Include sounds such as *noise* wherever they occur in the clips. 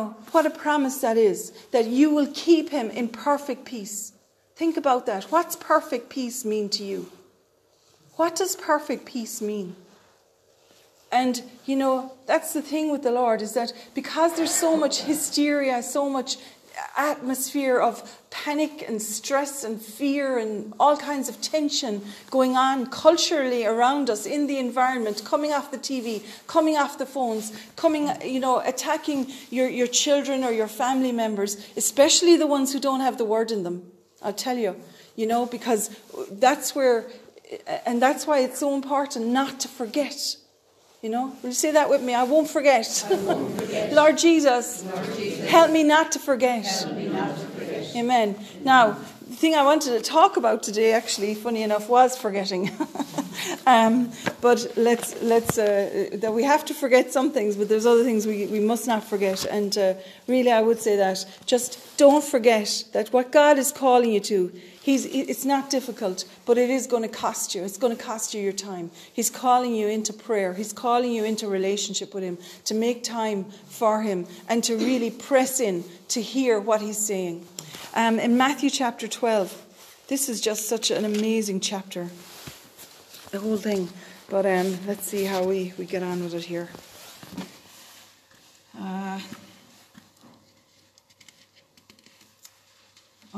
Oh, what a promise that is that you will keep him in perfect peace. Think about that. What's perfect peace mean to you? What does perfect peace mean? And you know, that's the thing with the Lord is that because there's so much hysteria, so much atmosphere of panic and stress and fear and all kinds of tension going on culturally around us in the environment, coming off the TV, coming off the phones, coming, you know, attacking your, your children or your family members, especially the ones who don't have the word in them. I'll tell you, you know, because that's where, and that's why it's so important not to forget you know, will you say that with me? I won't forget. I won't forget. *laughs* Lord, Jesus, Lord Jesus, help me not to forget. help me not to forget. Amen. Now, the thing I wanted to talk about today, actually, funny enough, was forgetting. *laughs* um, but let's let's uh, that we have to forget some things, but there's other things we, we must not forget. And uh, really, I would say that just don't forget that what God is calling you to He's, it's not difficult, but it is going to cost you. It's going to cost you your time. He's calling you into prayer. He's calling you into relationship with Him, to make time for Him, and to really press in to hear what He's saying. Um, in Matthew chapter 12, this is just such an amazing chapter, the whole thing. But um, let's see how we, we get on with it here. Uh,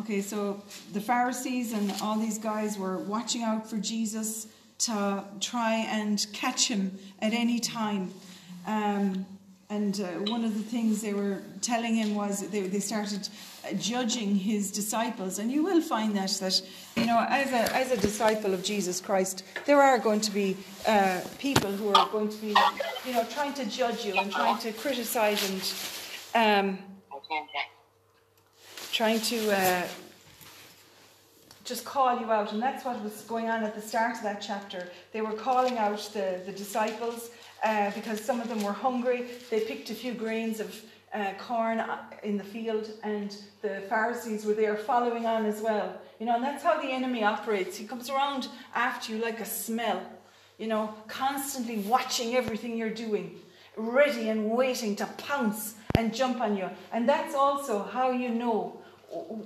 Okay, so the Pharisees and all these guys were watching out for Jesus to try and catch him at any time. Um, and uh, one of the things they were telling him was they, they started judging his disciples. And you will find that, that you know, as a, as a disciple of Jesus Christ, there are going to be uh, people who are going to be, you know, trying to judge you and trying to criticize and. Um, trying to uh, just call you out. And that's what was going on at the start of that chapter. They were calling out the, the disciples uh, because some of them were hungry. They picked a few grains of uh, corn in the field, and the Pharisees were there following on as well. You know, and that's how the enemy operates. He comes around after you like a smell, you know, constantly watching everything you're doing, ready and waiting to pounce and jump on you. And that's also how you know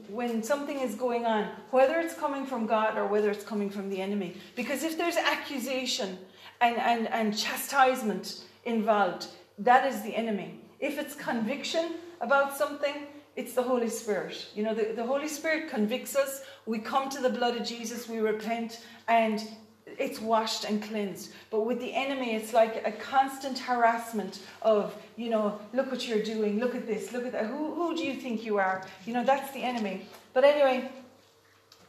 when something is going on, whether it's coming from God or whether it's coming from the enemy. Because if there's accusation and, and, and chastisement involved, that is the enemy. If it's conviction about something, it's the Holy Spirit. You know, the, the Holy Spirit convicts us. We come to the blood of Jesus, we repent, and it's washed and cleansed. But with the enemy, it's like a constant harassment of, you know, look what you're doing, look at this, look at that. Who, who do you think you are? You know, that's the enemy. But anyway,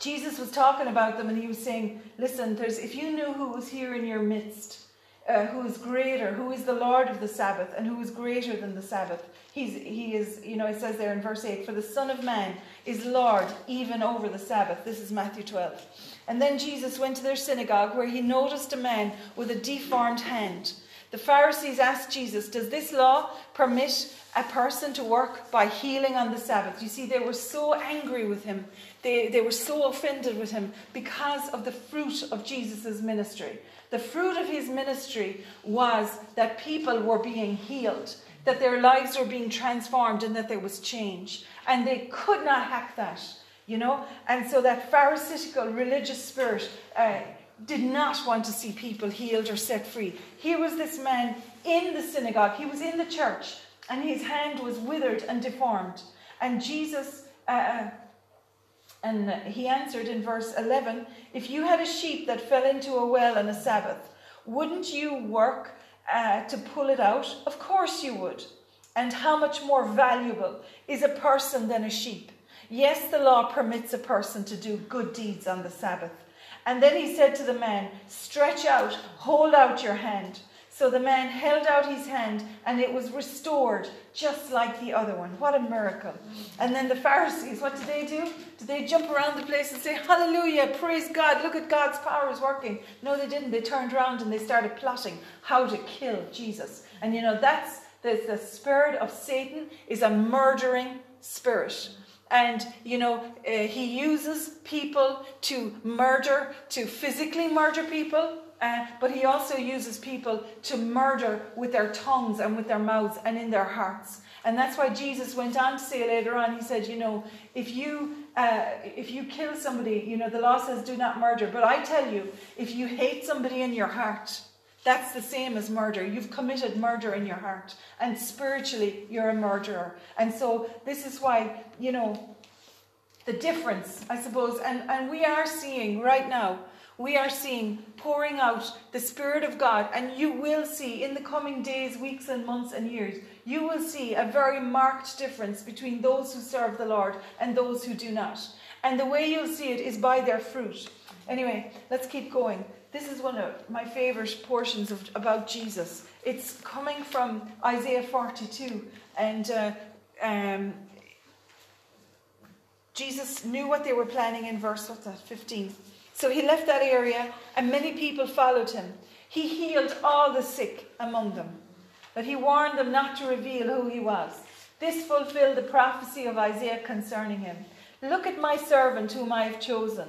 Jesus was talking about them and he was saying, listen, there's, if you knew who was here in your midst, uh, who is greater, who is the Lord of the Sabbath, and who is greater than the Sabbath. He's, he is, you know, it says there in verse 8, for the Son of Man is Lord even over the Sabbath. This is Matthew 12. And then Jesus went to their synagogue where he noticed a man with a deformed hand. The Pharisees asked Jesus, Does this law permit a person to work by healing on the Sabbath? You see, they were so angry with him. They, they were so offended with him because of the fruit of Jesus' ministry. The fruit of his ministry was that people were being healed, that their lives were being transformed, and that there was change. And they could not hack that you know? And so that Pharisaical religious spirit uh, did not want to see people healed or set free. Here was this man in the synagogue, he was in the church, and his hand was withered and deformed. And Jesus, uh, uh and he answered in verse 11 If you had a sheep that fell into a well on a Sabbath, wouldn't you work uh, to pull it out? Of course you would. And how much more valuable is a person than a sheep? Yes, the law permits a person to do good deeds on the Sabbath. And then he said to the man, Stretch out, hold out your hand. So the man held out his hand and it was restored just like the other one. What a miracle. And then the Pharisees, what did they do? Did they jump around the place and say, Hallelujah, praise God, look at God's power is working? No, they didn't. They turned around and they started plotting how to kill Jesus. And you know, that's the, the spirit of Satan is a murdering spirit. And, you know, uh, he uses people to murder, to physically murder people, uh, but he also uses people to murder with their tongues and with their mouths and in their hearts. And that's why Jesus went on to say later on, he said, you know, if you uh, if you kill somebody, you know, the law says do not murder. But I tell you, if you hate somebody in your heart, that's the same as murder. You've committed murder in your heart. And spiritually, you're a murderer. And so this is why, you know, the difference, I suppose, and, and we are seeing right now we are seeing pouring out the Spirit of God, and you will see in the coming days, weeks, and months and years, you will see a very marked difference between those who serve the Lord and those who do not. And the way you'll see it is by their fruit. Anyway, let's keep going. This is one of my favorite portions of, about Jesus. It's coming from Isaiah 42, and uh, um, Jesus knew what they were planning in verse what's that, 15. So he left that area, and many people followed him. He healed all the sick among them, but he warned them not to reveal who he was. This fulfilled the prophecy of Isaiah concerning him. Look at my servant whom I have chosen.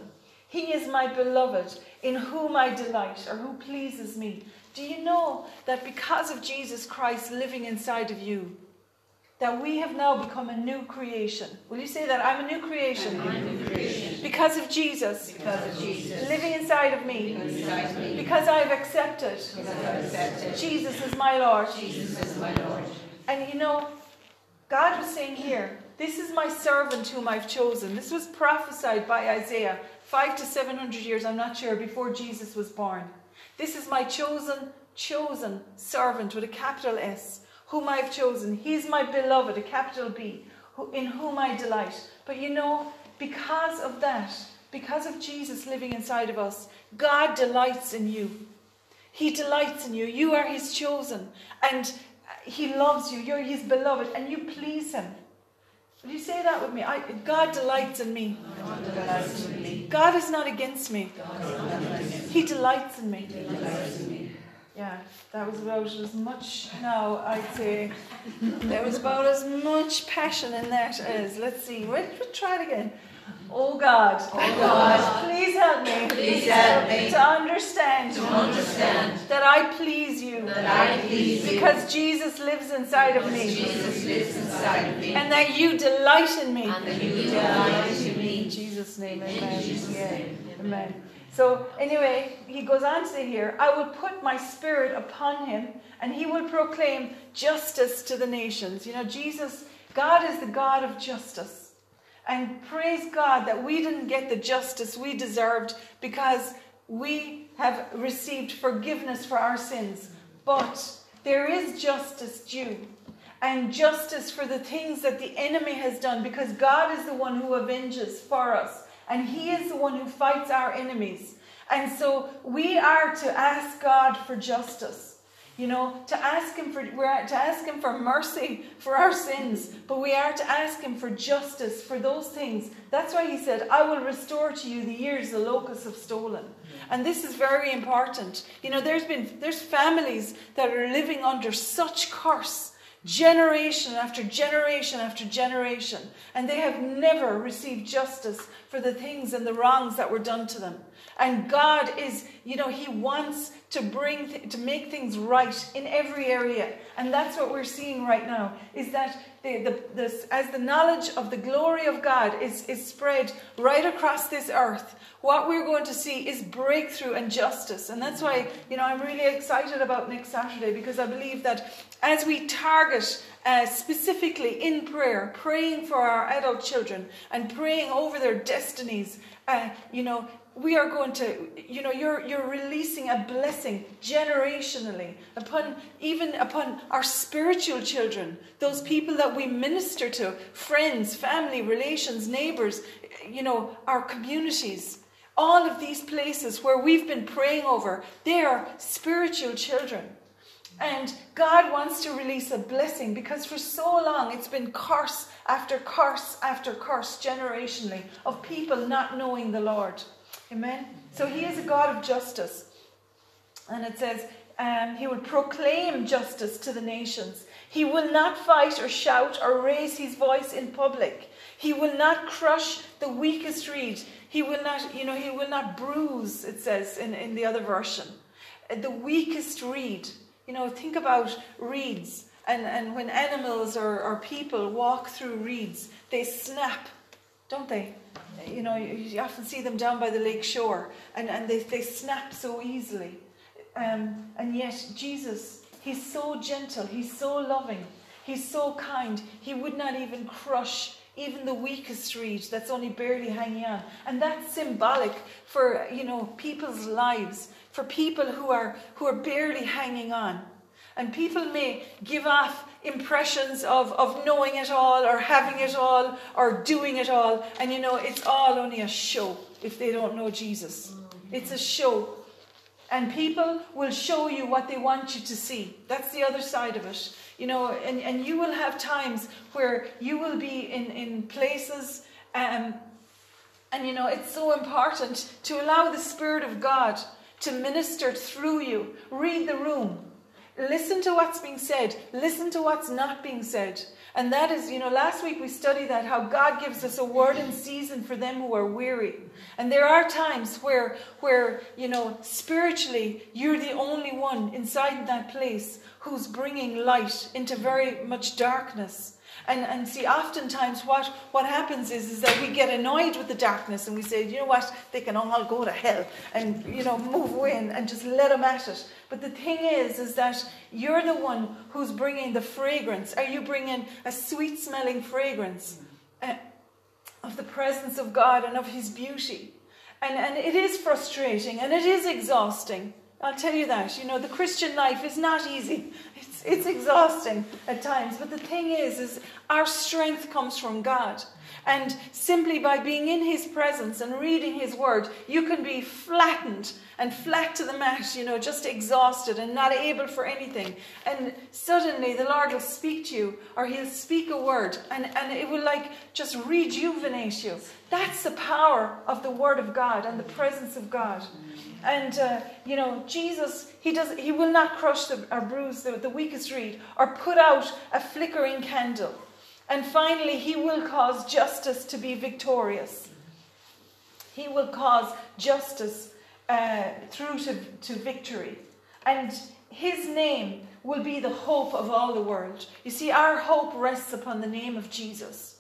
He is my beloved, in whom I delight, or who pleases me. Do you know that because of Jesus Christ living inside of you, that we have now become a new creation. Will you say that? I'm a new creation. A new creation. Because of Jesus. Because of Jesus. Living inside of me. Inside me. Because I've accepted. Accepted. Jesus is my Lord. Jesus is my Lord. And you know, God was saying here, this is my servant whom I've chosen. This was prophesied by Isaiah five to seven hundred years, I'm not sure, before Jesus was born. This is my chosen, chosen servant with a capital S whom I've chosen. He's my beloved, a capital B, who, in whom I delight. But you know, because of that, because of Jesus living inside of us, God delights in you. He delights in you. You are His chosen. And He loves you. You're His beloved. And you please Him. Will you say that with me? I, God delights in me. God is not against me. He delights in me. Yeah, that was about as much now, I'd say. There was about as much passion in that as, let's see, let's try it again. Oh God, Oh God, please help me, Please help me to understand, to understand that I please you that I please you. because Jesus lives inside of me Jesus lives inside of me. and that you delight in me. And that you delight in In. Jesus' name, amen. Jesus' Yeah, name, amen. So, anyway, he goes on to say here, I will put my spirit upon him, and he will proclaim justice to the nations. You know, Jesus, God is the God of justice. And praise God that we didn't get the justice we deserved because we have received forgiveness for our sins. But there is justice due and justice for the things that the enemy has done because God is the one who avenges for us and He is the one who fights our enemies. And so we are to ask God for justice. You know, to ask him for we're to ask him for mercy for our sins, but we are to ask him for justice for those things. That's why he said, I will restore to you the years the locusts have stolen. And this is very important. You know, there's been there's families that are living under such curse generation after generation after generation, and they have never received justice for the things and the wrongs that were done to them. And God is, you know, He wants to bring, th- to make things right in every area. And that's what we're seeing right now, is that the, the, this, as the knowledge of the glory of God is, is spread right across this earth, what we're going to see is breakthrough and justice. And that's why, you know, I'm really excited about next Saturday, because I believe that as we target uh, specifically in prayer, praying for our adult children and praying over their destinies, uh, you know, we are going to, you know, you're, you're releasing a blessing generationally upon even upon our spiritual children, those people that we minister to, friends, family, relations, neighbors, you know, our communities. All of these places where we've been praying over, they are spiritual children. And God wants to release a blessing because for so long it's been curse after curse after curse generationally of people not knowing the Lord. Amen. So he is a God of justice. And it says, um, he will proclaim justice to the nations. He will not fight or shout or raise his voice in public. He will not crush the weakest reed. He will not, you know, he will not bruise, it says in, in the other version. The weakest reed. You know, think about reeds And, and when animals or, or people walk through reeds, they snap, don't they? You know, you, often see them down by the lake shore, and, and they, they snap so easily. Um, and yet, Jesus, He's so gentle, He's so loving, He's so kind, He would not even crush even the weakest reed that's only barely hanging on. And that's symbolic for, you know, people's lives, for people who are, who are barely hanging on. And people may give off impressions of, of knowing it all or having it all or doing it all. And you know, it's all only a show if they don't know Jesus. It's a show. And people will show you what they want you to see. That's the other side of it. You know, and, and you will have times where you will be in, in places, um, and you know, it's so important to allow the Spirit of God to minister through you. Read the room. Listen to what's being said. Listen to what's not being said. And that is, you know, last week we studied that how God gives us a word in season for them who are weary. And there are times where, where you know, spiritually, you're the only one inside that place who's bringing light into very much darkness. And, and see, oftentimes what, what happens is, is that we get annoyed with the darkness and we say, you know what, they can all go to hell and, you know, move away and, and just let them at it. But the thing is, is that you're the one who's bringing the fragrance. Are you bringing a sweet smelling fragrance uh, of the presence of God and of His beauty? And, and it is frustrating and it is exhausting. I'll tell you that. You know, the Christian life is not easy. It's, it's exhausting at times. But the thing is, is our strength comes from God. And simply by being in His presence and reading His word, you can be flattened and flat to the mat, you know, just exhausted and not able for anything. And suddenly the Lord will speak to you, or He'll speak a word, and, and it will like just rejuvenate you. That's the power of the Word of God and the presence of God. And uh, you know, Jesus, he does he will not crush the, or bruise the, the weakest reed or put out a flickering candle. And finally, he will cause justice to be victorious. He will cause justice uh, through to, to victory. And his name will be the hope of all the world. You see, our hope rests upon the name of Jesus.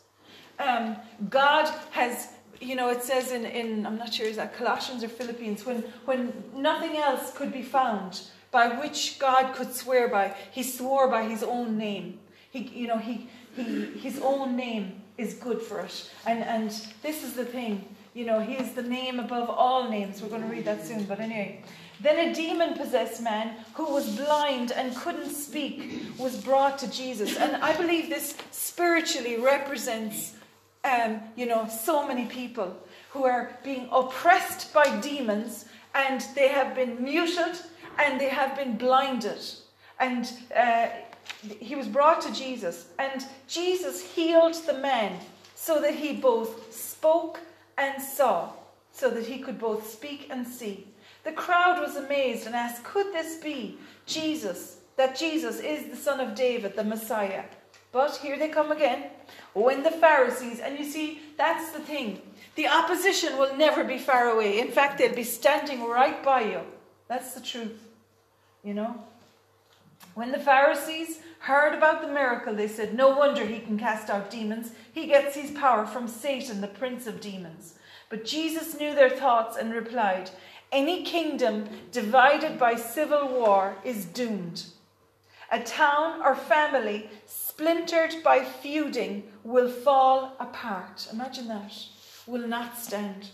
Um, God has you know, it says in, in I'm not sure, is that Colossians or Philippians, when, when nothing else could be found by which God could swear by, he swore by his own name. He, you know, he, he, his own name is good for it. And, and this is the thing, you know, he is the name above all names. We're going to read that soon, but anyway. Then a demon possessed man who was blind and couldn't speak was brought to Jesus. And I believe this spiritually represents um, you know, so many people who are being oppressed by demons and they have been muted and they have been blinded. And uh, he was brought to Jesus, and Jesus healed the man so that he both spoke and saw, so that he could both speak and see. The crowd was amazed and asked, Could this be Jesus, that Jesus is the son of David, the Messiah? But here they come again. When the Pharisees, and you see, that's the thing. The opposition will never be far away. In fact, they'll be standing right by you. That's the truth. You know? When the Pharisees heard about the miracle, they said, No wonder he can cast out demons. He gets his power from Satan, the prince of demons. But Jesus knew their thoughts and replied, Any kingdom divided by civil war is doomed. A town or family splintered by feuding, will fall apart. Imagine that. Will not stand.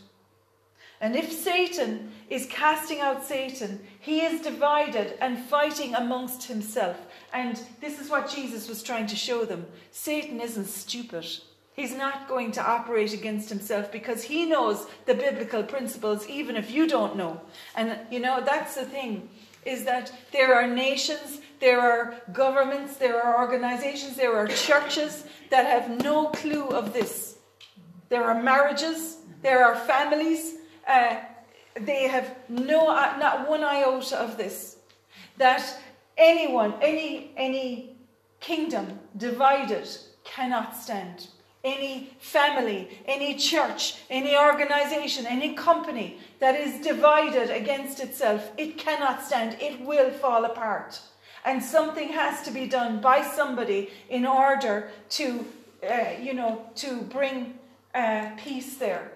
And if Satan is casting out Satan, he is divided and fighting amongst himself. And this is what Jesus was trying to show them. Satan isn't stupid. He's not going to operate against himself because he knows the biblical principles, even if you don't know. And you know, that's the thing is that there are nations, there are governments, there are organizations, there are churches that have no clue of this. There are marriages, there are families, uh, they have no, uh, not one iota of this. That anyone, any, any kingdom divided cannot stand any family, any church, any organization, any company that is divided against itself, it cannot stand. It will fall apart. And something has to be done by somebody in order to, uh, you know, to bring uh, peace there.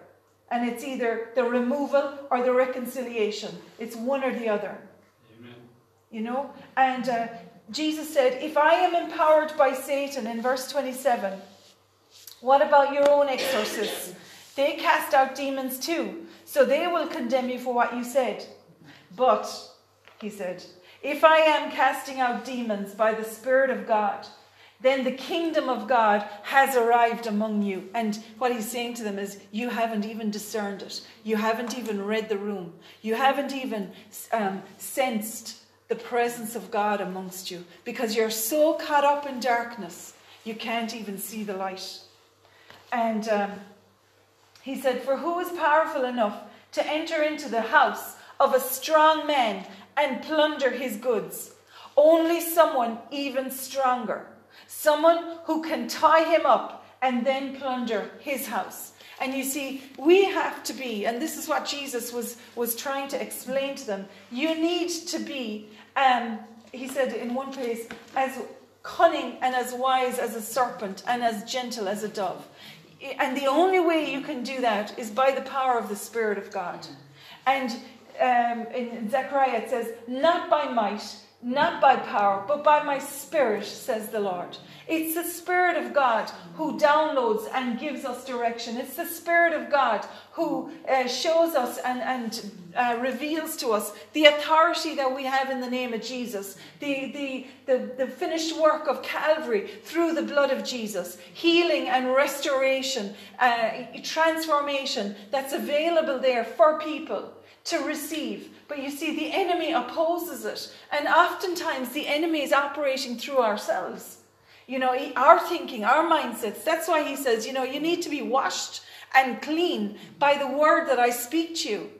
And it's either the removal or the reconciliation. It's one or the other. Amen. You know? And uh, Jesus said, If I am empowered by Satan in verse 27, what about your own exorcists? They cast out demons too, so they will condemn you for what you said. But, he said, if I am casting out demons by the Spirit of God, then the kingdom of God has arrived among you. And what he's saying to them is, you haven't even discerned it. You haven't even read the room. You haven't even um, sensed the presence of God amongst you because you're so caught up in darkness, you can't even see the light. And um, he said, For who is powerful enough to enter into the house of a strong man and plunder his goods? Only someone even stronger. Someone who can tie him up and then plunder his house. And you see, we have to be, and this is what Jesus was, was trying to explain to them. You need to be, um, he said in one place, as cunning and as wise as a serpent and as gentle as a dove. And the only way you can do that is by the power of the Spirit of God. And um, in Zechariah it says, Not by might, not by power, but by my Spirit, says the Lord. It's the Spirit of God who downloads and gives us direction. It's the Spirit of God who uh, shows us and, and uh, reveals to us the authority that we have in the name of Jesus, the, the, the, the finished work of Calvary through the blood of Jesus, healing and restoration, uh, transformation that's available there for people to receive. But you see, the enemy opposes it. And oftentimes, the enemy is operating through ourselves. You know, our thinking, our mindsets. That's why he says, you know, you need to be washed and clean by the word that I speak to you.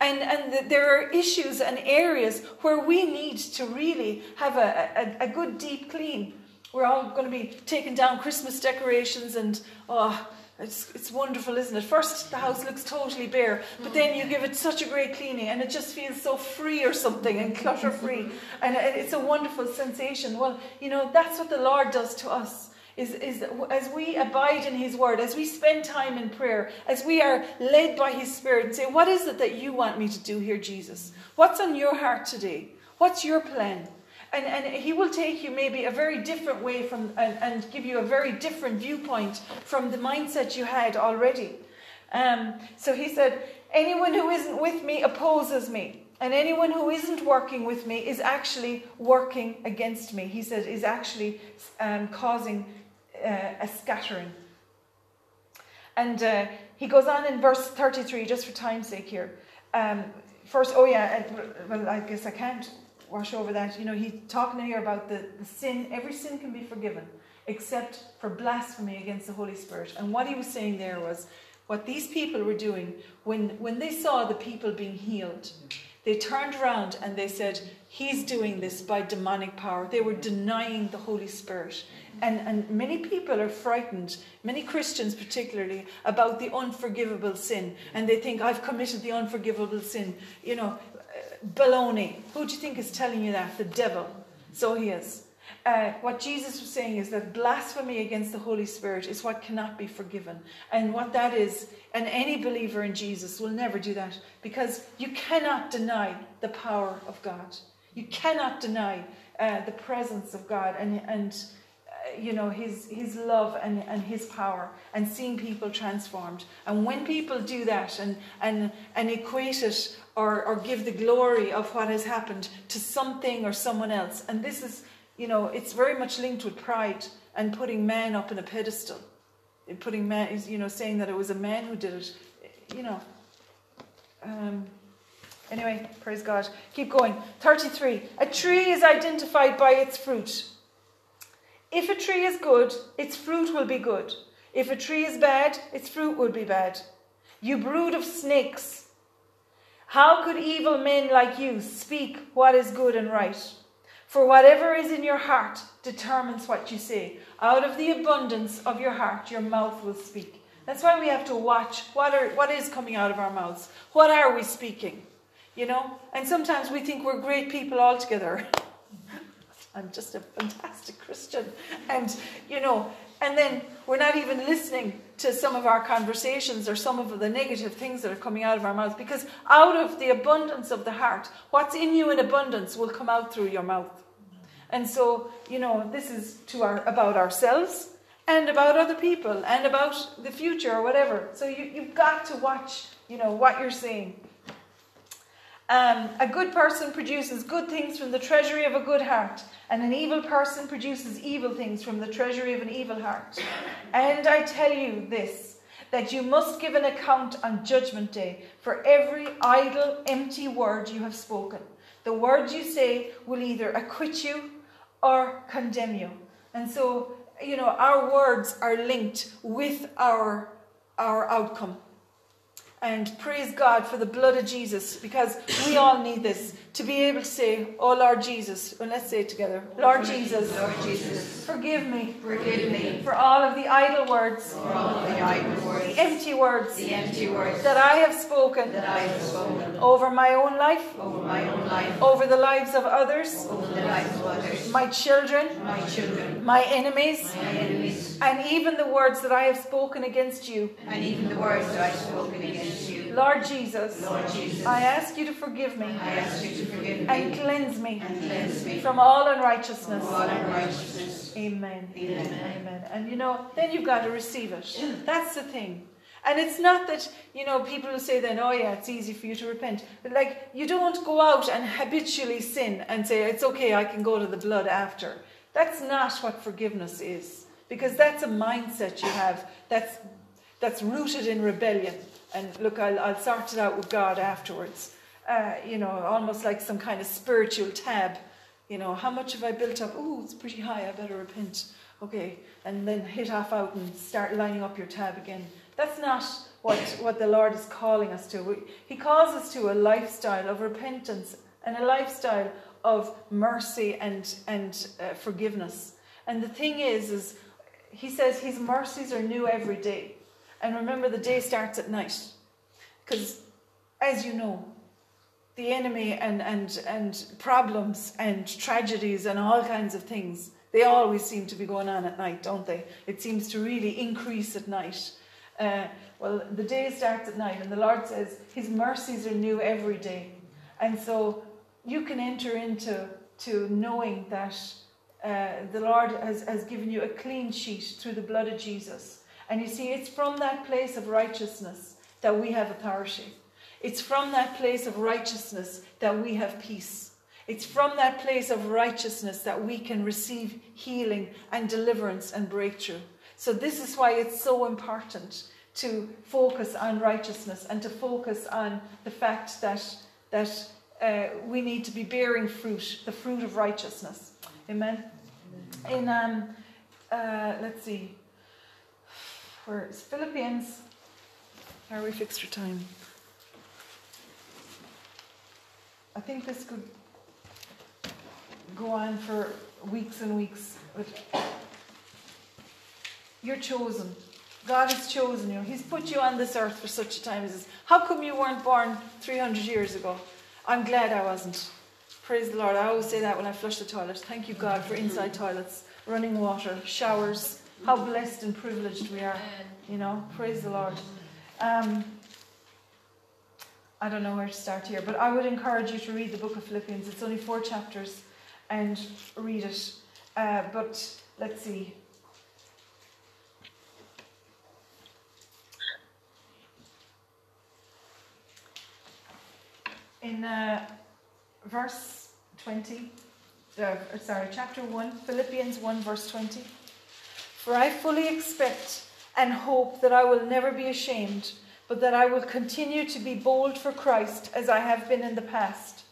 And, and there are issues and areas where we need to really have a, a, a good deep clean. We're all going to be taking down Christmas decorations and, oh, it's, it's wonderful, isn't it? First, the house looks totally bare, but then you give it such a great cleaning and it just feels so free or something and clutter free. And it's a wonderful sensation. Well, you know, that's what the Lord does to us. Is, is as we abide in His Word, as we spend time in prayer, as we are led by His Spirit and say, What is it that you want me to do here, Jesus? What's on your heart today? What's your plan? And, and he will take you maybe a very different way from and, and give you a very different viewpoint from the mindset you had already. Um, so he said, anyone who isn't with me opposes me. And anyone who isn't working with me is actually working against me. He said, is actually um, causing uh, a scattering. And uh, he goes on in verse 33, just for time's sake here. Um, first, oh yeah, well, I guess I can't wash over that. You know, he's talking here about the, the sin. Every sin can be forgiven except for blasphemy against the Holy Spirit. And what he was saying there was what these people were doing when, when they saw the people being healed, they turned around and they said, He's doing this by demonic power. They were denying the Holy Spirit. And, and many people are frightened, many Christians particularly, about the unforgivable sin. And they think, I've committed the unforgivable sin. You know, baloney. Who do you think is telling you that? The devil. So he is. Uh, what Jesus was saying is that blasphemy against the Holy Spirit is what cannot be forgiven. And what that is, and any believer in Jesus will never do that because you cannot deny the power of God. You cannot deny uh, the presence of God and, and you know, his, his love and, and his power and seeing people transformed. And when people do that and, and, and equate it or, or give the glory of what has happened to something or someone else. And this is, you know, it's very much linked with pride and putting man up in a pedestal. Putting man you know, saying that it was a man who did it. You know. Um, anyway, praise God. Keep going. 33. A tree is identified by its fruit. If a tree is good, its fruit will be good. If a tree is bad, its fruit will be bad. You brood of snakes. How could evil men like you speak what is good and right? For whatever is in your heart determines what you say. Out of the abundance of your heart, your mouth will speak. That's why we have to watch what, are, what is coming out of our mouths. What are we speaking? You know? And sometimes we think we're great people altogether. *laughs* I'm just a fantastic Christian. And, you know, and then we're not even listening to some of our conversations or some of the negative things that are coming out of our mouths because out of the abundance of the heart, what's in you in abundance will come out through your mouth. And so, you know, this is to our about ourselves and about other people and about the future or whatever. So you, you've got to watch, you know, what you're saying. Um, a good person produces good things from the treasury of a good heart, and an evil person produces evil things from the treasury of an evil heart. And I tell you this that you must give an account on Judgment Day for every idle, empty word you have spoken. The words you say will either acquit you or condemn you. And so, you know, our words are linked with our, our outcome. And praise God for the blood of Jesus because we all need this to be able to say, Oh Lord Jesus, and let's say it together Lord Jesus, Lord Jesus, forgive me forgive me for all of the idle words, for all of the idle the empty words the empty words that I have spoken that I have spoken over my own life, over my own life, over the lives of others, over the lives of others, my children, my children, my enemies, my enemies, and even the words that I have spoken against you. and even the words that I have spoken against you. Lord Jesus, Lord Jesus, I ask you to forgive me I ask you to forgive and cleanse me and cleanse me from all unrighteousness. all unrighteousness. Amen. Amen. Amen. And you know, then you've got to receive it. That's the thing. And it's not that, you know, people will say then, oh yeah, it's easy for you to repent. But like, you don't go out and habitually sin and say, it's okay, I can go to the blood after. That's not what forgiveness is. Because that's a mindset you have that's, that's rooted in rebellion. And look, I'll, I'll sort it out with God afterwards. Uh, you know, almost like some kind of spiritual tab. You know, how much have I built up? Oh, it's pretty high, I better repent. Okay, and then hit off out and start lining up your tab again. That's not what, what the Lord is calling us to. He calls us to a lifestyle of repentance and a lifestyle of mercy and, and uh, forgiveness. And the thing is, is he says his mercies are new every day. And remember, the day starts at night. Because, as you know, the enemy and, and, and problems and tragedies and all kinds of things, they always seem to be going on at night, don't they? It seems to really increase at night. Uh, well, the day starts at night, and the Lord says His mercies are new every day. And so you can enter into to knowing that uh, the Lord has, has given you a clean sheet through the blood of Jesus. And you see, it's from that place of righteousness that we have authority. It's from that place of righteousness that we have peace. It's from that place of righteousness that we can receive healing and deliverance and breakthrough. So, this is why it's so important to focus on righteousness and to focus on the fact that, that uh, we need to be bearing fruit, the fruit of righteousness. Amen. In, um, uh, let's see, where is Philippians? How are we fixed for time? I think this could go on for weeks and weeks. But you're chosen. God has chosen you. He's put you on this earth for such a time as this. How come you weren't born 300 years ago? I'm glad I wasn't. Praise the Lord. I always say that when I flush the toilet. Thank you, God, for inside toilets, running water, showers. How blessed and privileged we are. You know, praise the Lord. Um, I don't know where to start here, but I would encourage you to read the book of Philippians. It's only four chapters and read it. Uh, but let's see. In uh, verse 20, uh, sorry, chapter 1, Philippians 1, verse 20. For I fully expect and hope that I will never be ashamed, but that I will continue to be bold for Christ as I have been in the past.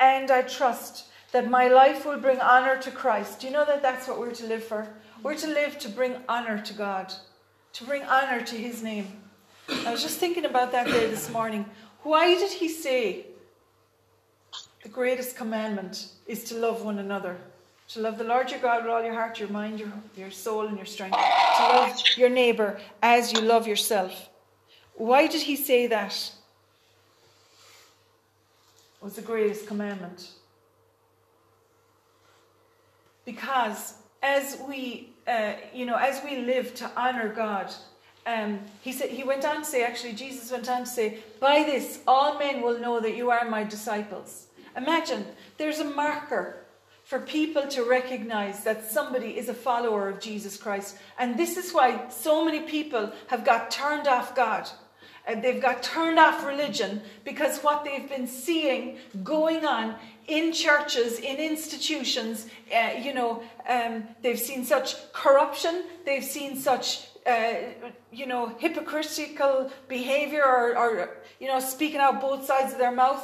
And I trust that my life will bring honor to Christ. Do you know that that's what we're to live for? We're to live to bring honor to God, to bring honor to His name. I was just thinking about that there this morning. Why did He say the greatest commandment is to love one another? To love the Lord your God with all your heart, your mind, your, your soul, and your strength. To love your neighbour as you love yourself. Why did He say that? It was the greatest commandment. because as we, uh, you know, as we live to honor God, um, he said he went on to say actually jesus went on to say by this all men will know that you are my disciples imagine there's a marker for people to recognize that somebody is a follower of jesus christ. And this is why so many people have got turned off god. And they've got turned off religion because what they've been seeing going on in churches, in institutions, uh, you know, um, they've seen such corruption, they've seen such uh, you know, hypocritical behavior or, or, you know, speaking out both sides of their mouth.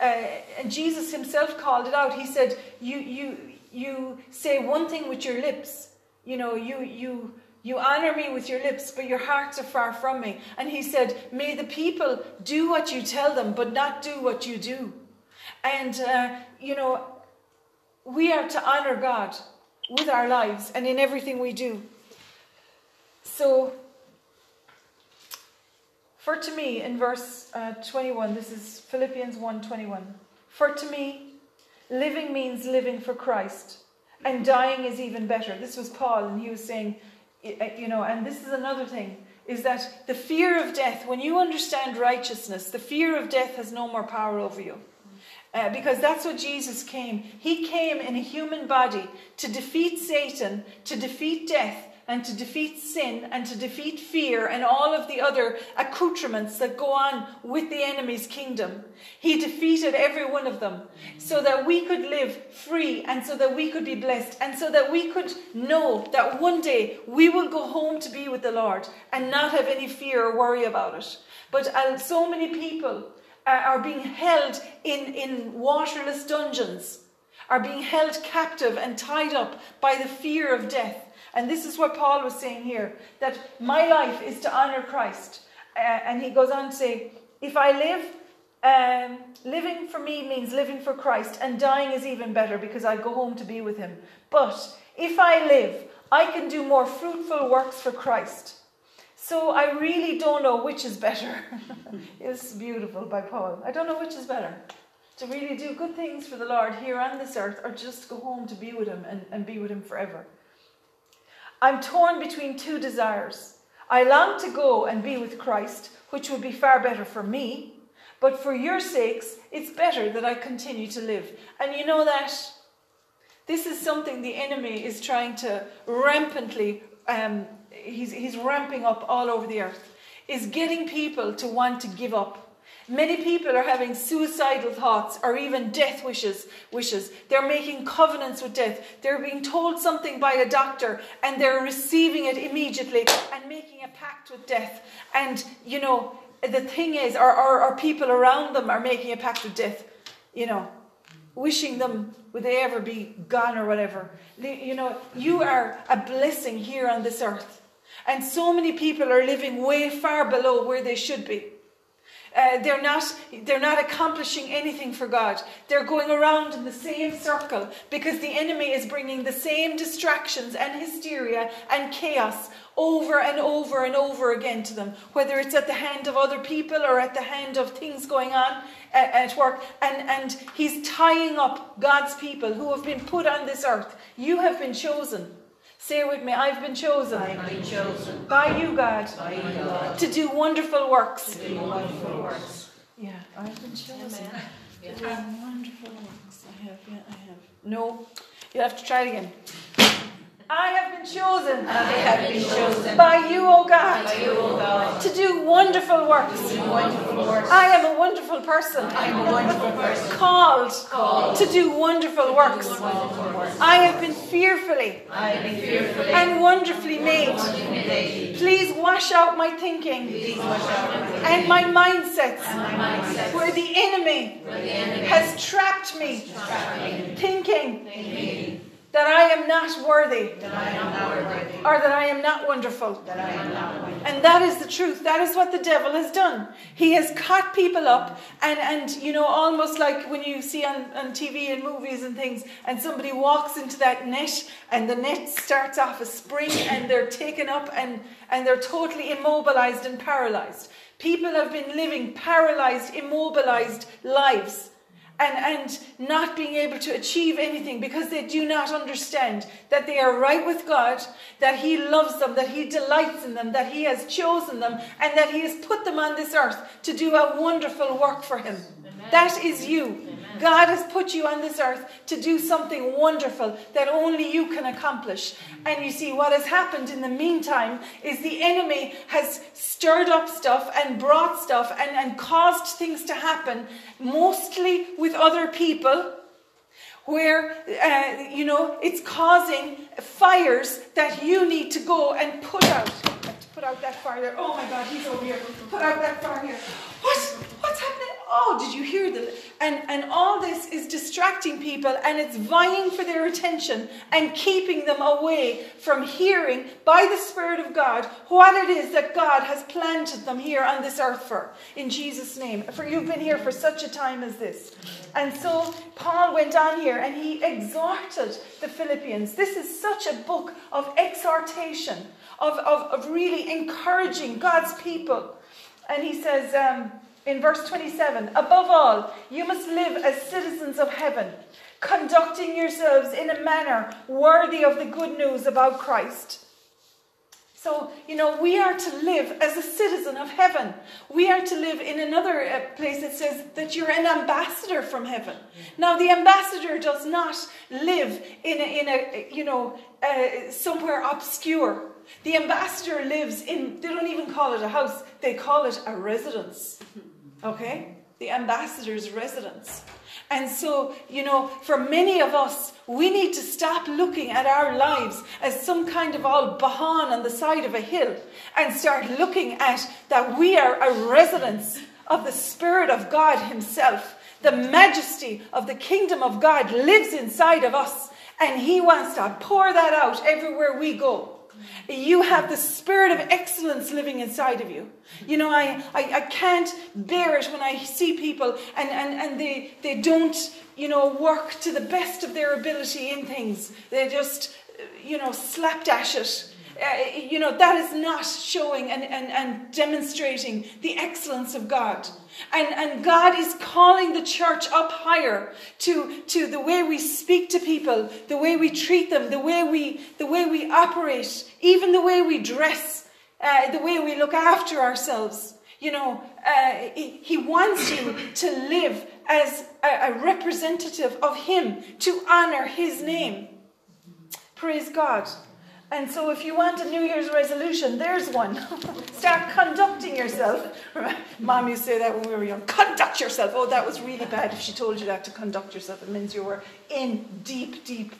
Uh, and Jesus himself called it out. He said, you, you, you say one thing with your lips. You know, you, you, you honor me with your lips, but your hearts are far from me. And he said, May the people do what you tell them, but not do what you do. And, uh, you know, we are to honor God with our lives and in everything we do. So, for to me, in verse uh, 21, this is Philippians 1 21. For to me, living means living for Christ, and dying is even better. This was Paul, and he was saying, you know, and this is another thing is that the fear of death, when you understand righteousness, the fear of death has no more power over you. Uh, because that's what Jesus came. He came in a human body to defeat Satan, to defeat death, and to defeat sin and to defeat fear and all of the other accoutrements that go on with the enemy's kingdom. He defeated every one of them so that we could live free and so that we could be blessed and so that we could know that one day we will go home to be with the Lord and not have any fear or worry about it. But uh, so many people uh, are being held in, in waterless dungeons, are being held captive and tied up by the fear of death. And this is what Paul was saying here that my life is to honor Christ. Uh, and he goes on to say, if I live, um, living for me means living for Christ, and dying is even better because I go home to be with him. But if I live, I can do more fruitful works for Christ. So I really don't know which is better. *laughs* it's beautiful by Paul. I don't know which is better. To really do good things for the Lord here on this earth, or just go home to be with him and, and be with him forever. I'm torn between two desires. I long to go and be with Christ, which would be far better for me, but for your sakes, it's better that I continue to live. And you know that this is something the enemy is trying to rampantly, um, he's, he's ramping up all over the earth, is getting people to want to give up Many people are having suicidal thoughts or even death wishes. Wishes. They're making covenants with death. They're being told something by a doctor and they're receiving it immediately and making a pact with death. And you know, the thing is, our, our people around them are making a pact with death. You know, wishing them would they ever be gone or whatever. You know, you are a blessing here on this earth. And so many people are living way far below where they should be. Uh, they're, not, they're not accomplishing anything for God. They're going around in the same circle because the enemy is bringing the same distractions and hysteria and chaos over and over and over again to them, whether it's at the hand of other people or at the hand of things going on at, at work. And, and he's tying up God's people who have been put on this earth. You have been chosen. Say with me, I've been chosen. I've been chosen by you, God, by you, God, to do wonderful works. do wonderful works. Yeah, I've been chosen Amen. to do wonderful works. I have, yeah, I have. No, you have to try it again. I have been chosen I have been chosen by you, O God, by you, O God, to do wonderful works. do wonderful works. I am a wonderful person, I am a wonderful person, called called to do wonderful works. wonderful works. I have been fearfully I have been fearfully and wonderfully made. made. Please wash out my thinking out and my mindsets and my mindset where the enemy where the enemy has trapped me, trapped me, thinking thinking that I am not worthy that I am not worthy, or that I am not wonderful. that I am not worthy. And that is the truth. That is what the devil has done. He has caught people up, and, and you know, almost like when you see on, on TV and movies and things, and somebody walks into that net, and the net starts off a spring, and they're taken up, and, and they're totally immobilized and paralyzed. People have been living paralyzed, immobilized lives. And, and not being able to achieve anything because they do not understand that they are right with God, that He loves them, that He delights in them, that He has chosen them, and that He has put them on this earth to do a wonderful work for Him. That is you. God has put you on this earth to do something wonderful that only you can accomplish. And you see, what has happened in the meantime is the enemy has stirred up stuff and brought stuff and, and caused things to happen, mostly with other people. Where, uh, you know, it's causing fires that you need to go and put out. Put out that fire there. Oh my God, he's over here. Put out that fire here. What? What's happening? Oh, did you hear that? And, and all this is distracting people and it's vying for their attention and keeping them away from hearing by the Spirit of God what it is that God has planted them here on this earth for. In Jesus' name. For you've been here for such a time as this. And so Paul went on here and he exhorted the Philippians. This is such a book of exhortation, of, of, of really encouraging God's people. And he says, um, in verse 27 Above all, you must live as citizens of heaven, conducting yourselves in a manner worthy of the good news about Christ. So, you know, we are to live as a citizen of heaven. We are to live in another uh, place that says that you're an ambassador from heaven. Now, the ambassador does not live in a, in a you know, uh, somewhere obscure. The ambassador lives in, they don't even call it a house, they call it a residence. Okay? The ambassador's residence. And so, you know, for many of us, we need to stop looking at our lives as some kind of all bothán on the side of a hill and start looking at that we are a residence of the Spirit of God Himself. The majesty of the kingdom of God lives inside of us, and He wants to pour that out everywhere we go. You have the spirit of excellence living inside of you. You know, I, I, I can't bear it when I see people and, and, and they, they don't, you know, work to the best of their ability in things. They just, you know, slapdash it. Uh, you know, that is not showing and, and, and demonstrating the excellence of God. And, and God is calling the church up higher to, to the way we speak to people, the way we treat them, the way we, the way we operate, even the way we dress, uh, the way we look after ourselves. You know, uh, he, wants you to live as a, a representative of Him, to honor His name. Praise God. And so, if you want a New Year's resolution, there's one. *laughs* Start conducting yourself. *laughs* Mom used to say that when we were young conduct yourself. Oh, that was really bad if she told you that to conduct yourself. It means you were in deep, deep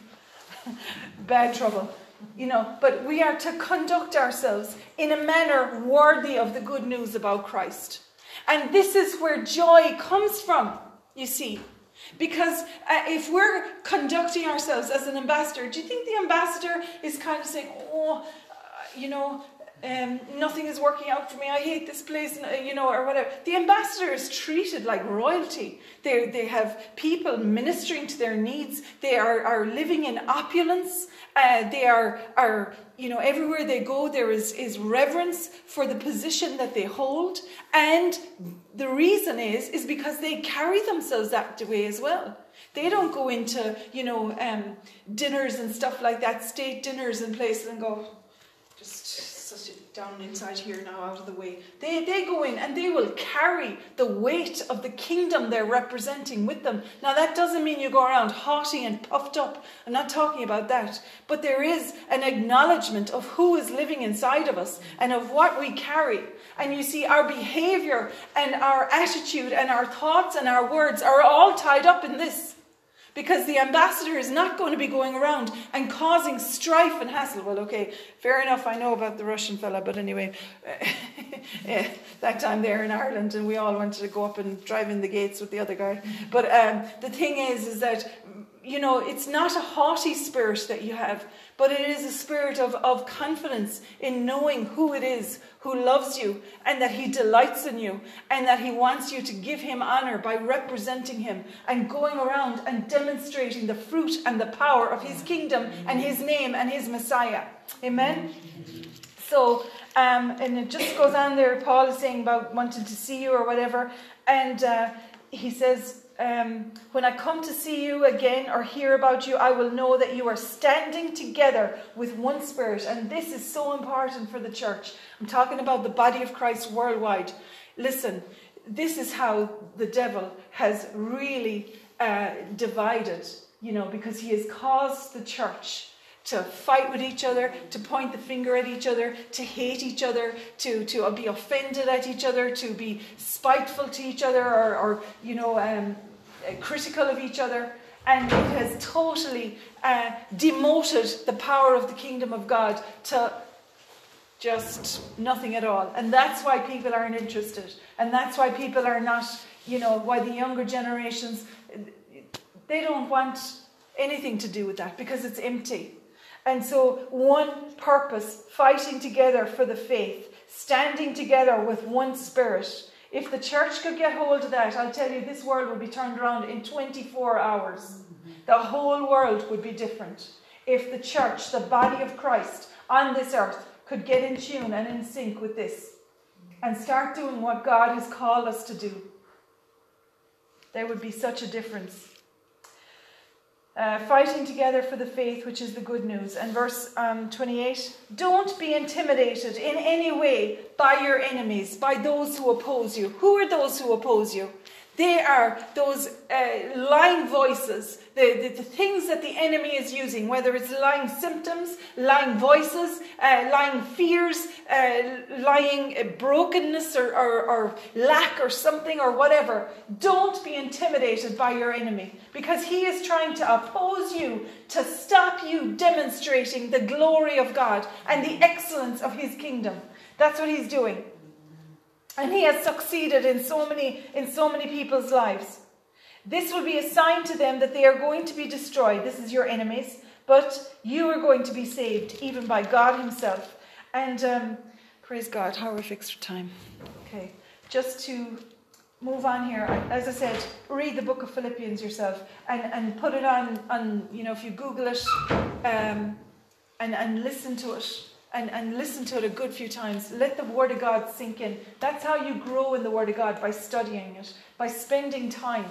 *laughs* bad trouble. You know, but we are to conduct ourselves in a manner worthy of the good news about Christ. And this is where joy comes from, you see. Because uh, if we're conducting ourselves as an ambassador, do you think the ambassador is kind of saying, oh, uh, you know, um, nothing is working out for me. I hate this place, uh, you know, or whatever. The ambassador is treated like royalty. They, they have people ministering to their needs. They are, are living in opulence. Uh, they are, are, you know, everywhere they go, there is, is reverence for the position that they hold. And the reason is, is because they carry themselves that way as well. They don't go into, you know, um, dinners and stuff like that, state dinners and places and go, down inside here now out of the way. They, they go in and they will carry the weight of the kingdom they're representing with them. Now, that doesn't mean you go around haughty and puffed up. I'm not talking about that. But there is an acknowledgement of who is living inside of us and of what we carry. And you see, our behavior and our attitude and our thoughts and our words are all tied up in this. Because the ambassador is not going to be going around and causing strife and hassle. Well, okay, fair enough, I know about the Russian fella, but anyway, yeah, *laughs* that time there in Ireland, and we all wanted to go up and drive in the gates with the other guy. But um, the thing is, is that, you know, it's not a haughty spirit that you have, but it is a spirit of, of confidence in knowing who it is who loves you and that he delights in you and that he wants you to give him honor by representing him and going around and demonstrating the fruit and the power of his kingdom and his name and his Messiah. Amen? So, um, and it just goes on there. Paul is saying about wanting to see you or whatever. And uh, he says, um, when I come to see you again or hear about you, I will know that you are standing together with one spirit. And this is so important for the church. I'm talking about the body of Christ worldwide. Listen, this is how the devil has really uh, divided, you know, because he has caused the church to fight with each other, to point the finger at each other, to hate each other, to, to be offended at each other, to be spiteful to each other, or, or you know, um, uh, critical of each other, and it has totally uh, demoted the power of the kingdom of God to just nothing at all. And that's why people aren't interested. And that's why people are not, you know, why the younger generations, they don't want anything to do with that because it's empty. And so, one purpose, fighting together for the faith, standing together with one spirit, if the church could get hold of that, I'll tell you, this world would be turned around in 24 hours. The whole world would be different. If the church, the body of Christ on this earth, could get in tune and in sync with this and start doing what God has called us to do, there would be such a difference. Uh, fighting together for the faith, which is the good news. And verse um, 28 Don't be intimidated in any way by your enemies, by those who oppose you. Who are those who oppose you? They are those uh, lying voices, the, the, the, things that the enemy is using, whether it's lying symptoms, lying voices, uh, lying fears, uh, lying uh, brokenness or, or, or lack or something or whatever. Don't be intimidated by your enemy because he is trying to oppose you to stop you demonstrating the glory of God and the excellence of his kingdom. That's what he's doing. And he has succeeded in so many in so many people's lives. This will be a sign to them that they are going to be destroyed. This is your enemies, but you are going to be saved, even by God Himself. And um, praise God. How are we fixed for time? Okay, just to move on here. As I said, read the book of Philippians yourself and, and put it on on you know if you Google it um, and and listen to it and, and listen to it a good few times. Let the Word of God sink in. That's how you grow in the Word of God by studying it, by spending time.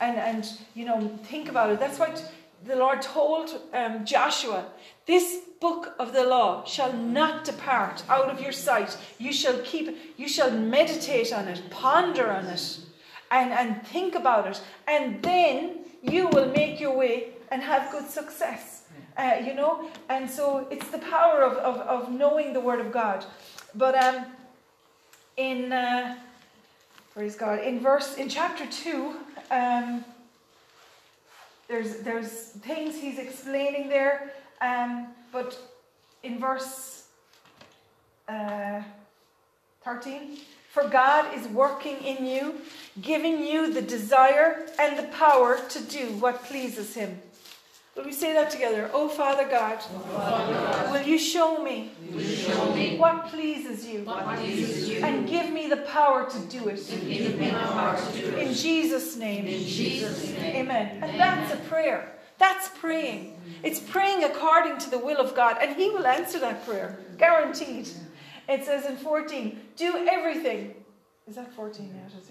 And, and you know, think about it. That's what the Lord told um, Joshua this book of the law shall not depart out of your sight. You shall keep, you shall meditate on it, ponder on it, and, and think about it. And then you will make your way and have good success. Uh, you know? And so it's the power of, of, of knowing the Word of God. But um, in, uh, praise God, in verse, in chapter 2, um, there's, there's things he's explaining there. Um, but in verse uh, 13, for God is working in you, giving you the desire and the power to do what pleases Him. Will we say that together? Oh, Father God, will you show me, what, pleases you, and give me the power to do it. In Jesus' name. In Jesus' name. Amen. And that's a prayer. That's praying. It's praying according to the will of God, and He will answer that prayer, guaranteed. It says in 14, do everything is that 14 yet? Is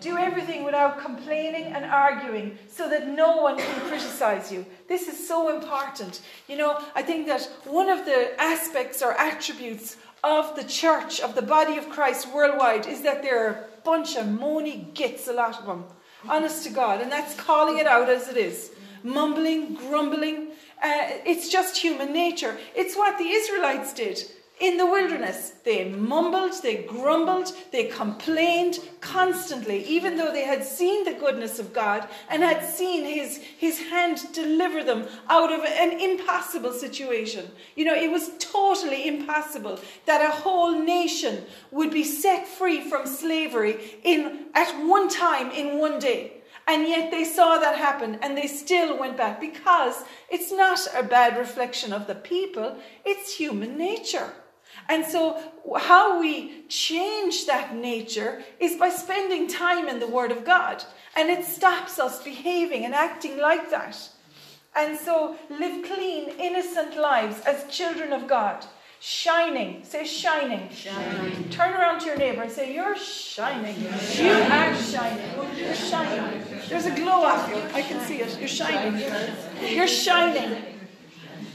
Do everything without complaining and arguing so that no one can *coughs* criticize you. This is so important. You know, I think that one of the aspects or attributes of the church, of the body of Christ worldwide, is that they're a bunch of moany gits, a lot of them. Honest to God. And that's calling it out as it is. Mumbling, grumbling. Uh, it's just human nature. It's what the Israelites did in the wilderness. They mumbled, they grumbled, they complained constantly, even though they had seen the goodness of God and had seen his, his hand deliver them out of an impossible situation. You know, it was totally impossible that a whole nation would be set free from slavery in, at one time in one day. And yet they saw that happen and they still went back because it's not a bad reflection of the people, it's human nature. And so, how we change that nature is by spending time in the Word of God. And it stops us behaving and acting like that. And so, live clean, innocent lives as children of God. Shining. Say shining. Shining. Turn around to your neighbor and say, You're shining. You are shining. You're shining. There's a glow off you. I can see it. You're shining. You're shining.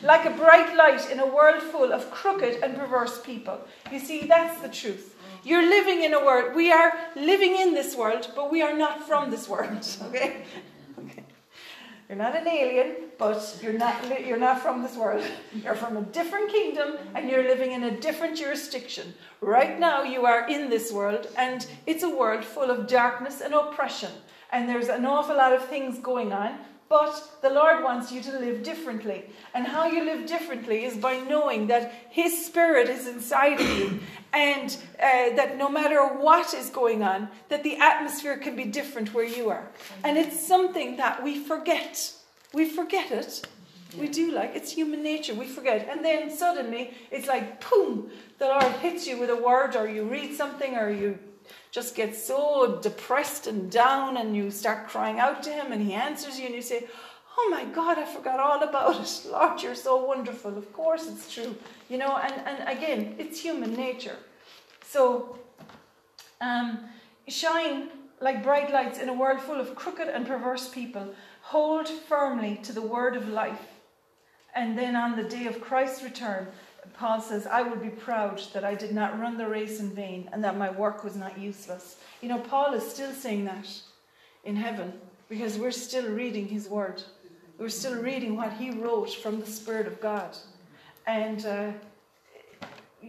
Like a bright light in a world full of crooked and perverse people. You see, that's the truth. You're living in a world. We are living in this world, but we are not from this world. *laughs* Okay? Okay. You're not an alien, but you're not, you're not from this world. *laughs* You're from a different kingdom and you're living in a different jurisdiction. Right now, you are in this world, and it's a world full of darkness and oppression. And there's an awful lot of things going on, but the Lord wants you to live differently. And how you live differently is by knowing that His Spirit is inside of you and uh, that no matter what is going on, that the atmosphere can be different where you are. And it's something that we forget. We forget it. We do like it's human nature. We forget, and then suddenly it's like boom, the Lord hits you with a word, or you read something, or you just get so depressed and down, and you start crying out to Him, and He answers you, and you say, "Oh my God, I forgot all about it. *laughs* Lord, you're so wonderful." Of course, it's true, you know. And and again, it's human nature. So, um, shine like bright lights in a world full of crooked and perverse people. Hold firmly to the word of life. And then on the day of Christ's return, Paul says, I will be proud that I did not run the race in vain and that my work was not useless. You know, Paul is still saying that in heaven because we're still reading his word. We're still reading what he wrote from the Spirit of God. And uh,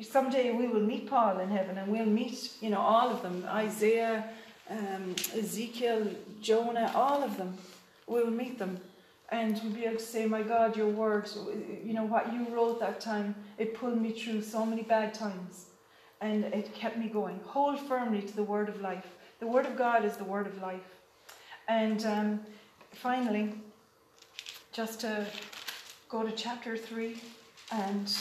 someday we will meet Paul in heaven and we'll meet, you know, all of them Isaiah, um, Ezekiel, Jonah, all of them. We'll meet them and we'll be able to say, My God, your words, you know, what you wrote that time, it pulled me through so many bad times and it kept me going. Hold firmly to the word of life. The word of God is the word of life. And um, finally, just to go to chapter 3 and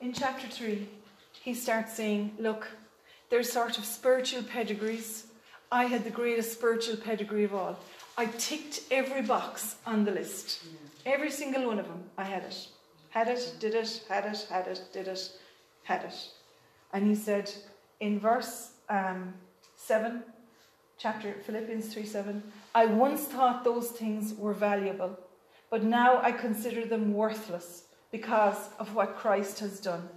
in chapter 3, he starts saying, Look, there's sort of spiritual pedigrees. I had the greatest spiritual pedigree of all. I ticked every box on the list. Every single one of them, I had it. Had it, did it, had it, had it, did it, had it. And he said in verse um, 7, chapter Philippians 3 7, I once thought those things were valuable, but now I consider them worthless because of what Christ has done.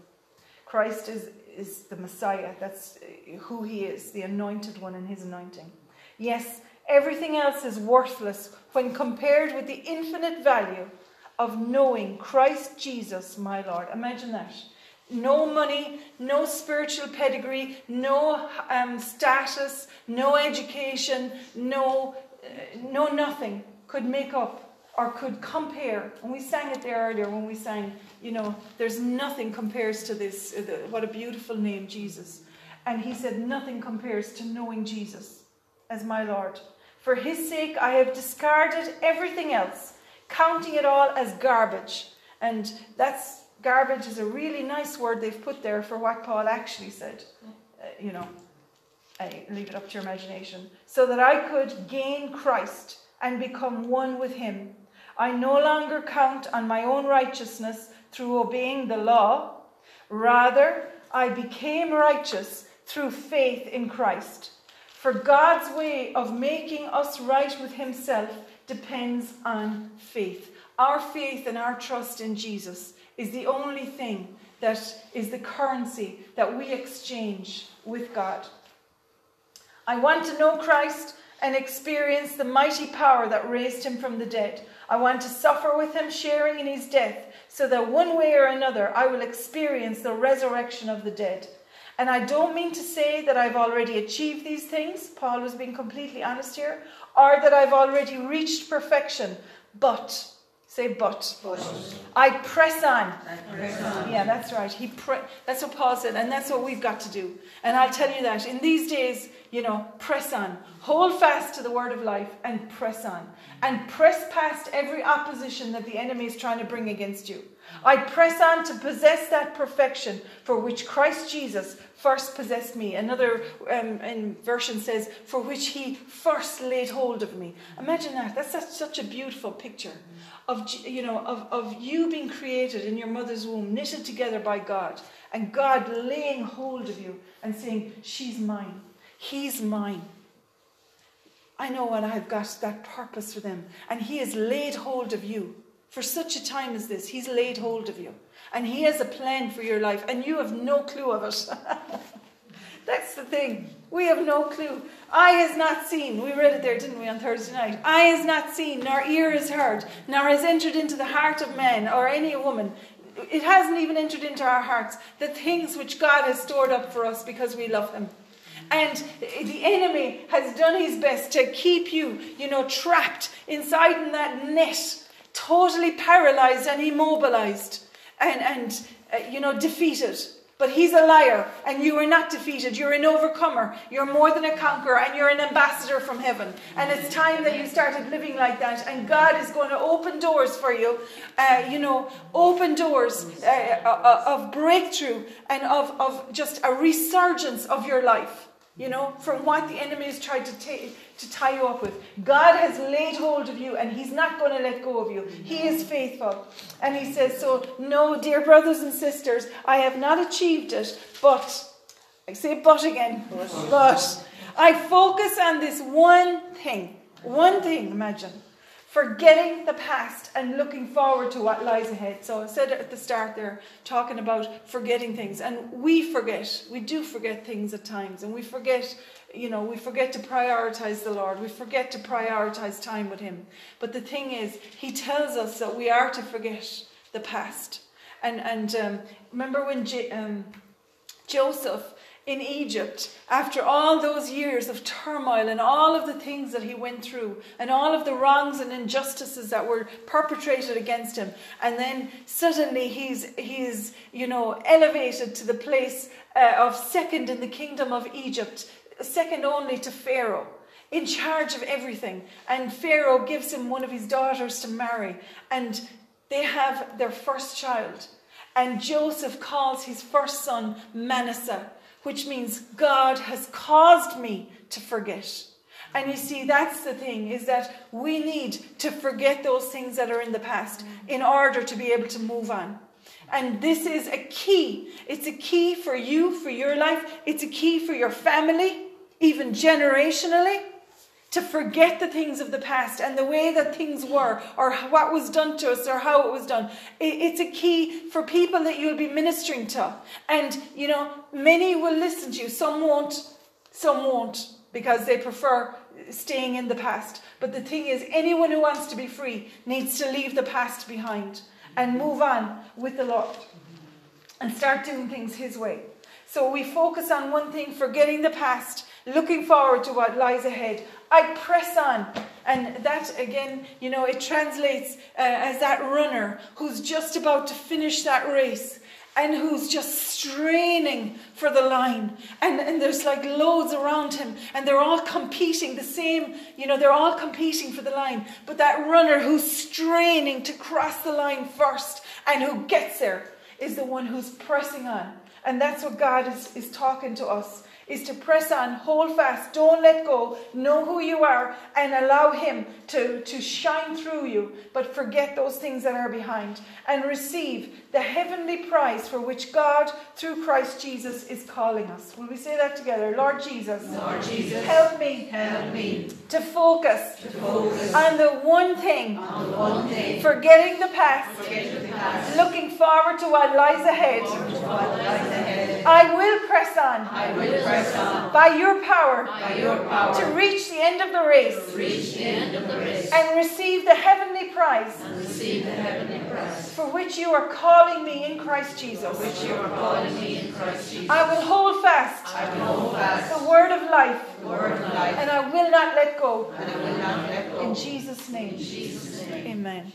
Christ is, is the Messiah. That's who he is, the anointed one in his anointing. Yes, everything else is worthless when compared with the infinite value of knowing Christ Jesus, my Lord. Imagine that. No money, no spiritual pedigree, no um, status, no education, no, uh, no nothing could make up or could compare. And we sang it there earlier when we sang, you know, there's nothing compares to this. Uh, what a beautiful name, Jesus. And he said, nothing compares to knowing Jesus as my Lord. For his sake, I have discarded everything else, counting it all as garbage. And that's garbage is a really nice word they've put there for what Paul actually said. Uh, you know, I leave it up to your imagination. So that I could gain Christ and become one with him I no longer count on my own righteousness through obeying the law. Rather, I became righteous through faith in Christ. For God's way of making us right with Himself depends on faith. Our faith and our trust in Jesus is the only thing that is the currency that we exchange with God. I want to know Christ and experience the mighty power that raised him from the dead. I want to suffer with him, sharing in his death, so that one way or another I will experience the resurrection of the dead. And I don't mean to say that I've already achieved these things, Paul was being completely honest here, or that I've already reached perfection, but. Say but. but. I press on. I press on. Yeah, that's right. He pre- that's what Paul said, and that's what we've got to do. And I'll tell you that in these days, you know, press on. Hold fast to the word of life and press on. And press past every opposition that the enemy is trying to bring against you. I press on to possess that perfection for which Christ Jesus first possessed me. Another um, version says, for which he first laid hold of me. Imagine that. That's, that's such a beautiful picture of, you know, of, of you being created in your mother's womb, knitted together by God, and God laying hold of you and saying, She's mine. He's mine. I know and I've got that purpose for them. And He has laid hold of you. For such a time as this, He's laid hold of you. And He has a plan for your life, and you have no clue of it. *laughs* That's the thing. We have no clue. Eye has not seen. We read it there, didn't we, on Thursday night? Eye has not seen, nor ear has heard, nor has entered into the heart of man or any woman. It hasn't even entered into our hearts the things which God has stored up for us because we love Him. And the enemy has done his best to keep you, you know, trapped inside in that net, totally paralyzed and immobilized and, and uh, you know, defeated. But he's a liar, and you are not defeated. You're an overcomer. You're more than a conqueror, and you're an ambassador from heaven. And it's time that you started living like that. And God is going to open doors for you, uh, you know, open doors uh, uh of breakthrough and of, of just a resurgence of your life you know, from what the enemy has tried to, t- to tie you up with. God has laid hold of you and He's not going to let go of you. He is faithful. And He says, So, no, dear brothers and sisters, I have not achieved it, but, I say but again, but I focus on this one thing. One thing, imagine forgetting the past and looking forward to what lies ahead. So I said at the start there, talking about forgetting things. And we forget, we do forget things at times, and we forget, you know, we forget to prioritize the Lord. We forget to prioritize time with Him. But the thing is, He tells us that we are to forget the past. And, and um, remember when J- um, Joseph in Egypt after all those years of turmoil and all of the things that he went through and all of the wrongs and injustices that were perpetrated against him. And then suddenly he's he's you know elevated to the place uh, of second in the kingdom of Egypt second only to Pharaoh in charge of everything. And Pharaoh gives him one of his daughters to marry and they have their first child. And Joseph calls his first son Manasseh which means God has caused me to forget. And you see, that's the thing, is that we need to forget those things that are in the past in order to be able to move on. And this is a key. It's a key for you, for your life. It's a key for your family, even generationally to forget the things of the past and the way that things were or what was done to us or how it was done. It's a key for people that you'll be ministering to. And, you know, many will listen to you, some won't, some won't because they prefer staying in the past. But the thing is, anyone who wants to be free needs to leave the past behind and move on with the Lord and start doing things His way. So we focus on one thing, forgetting the past, looking forward to what lies ahead. I press on. And that, again, you know, it translates uh, as that runner who's just about to finish that race and who's just straining for the line. And, and there's like loads around him, and they're all competing the same, you know, they're all competing for the line. But that runner who's straining to cross the line first and who gets there is the one who's pressing on. And that's what God is, is talking to us is to press on, hold fast, don't let go, know who you are, and allow Him to, to shine through you. But forget those things that are behind and receive the heavenly prize for which God, through Christ Jesus, is calling us. Will we say that together? Lord Jesus, Lord Jesus help me, help me to focus, to focus on the one thing, on the one thing, forgetting the past, forgetting the past, looking forward to what lies ahead. what lies ahead. I will press on I will press on by your power by your power to reach the end of the race to reach the end of the race and receive the heavenly prize and receive the heavenly prize, for which you are calling me in Christ Jesus. which you are calling me in Christ Jesus. I will hold fast I will hold fast the word of life word of life, and I will not let go. and I will not let go. In Jesus' name, In Jesus' name. amen.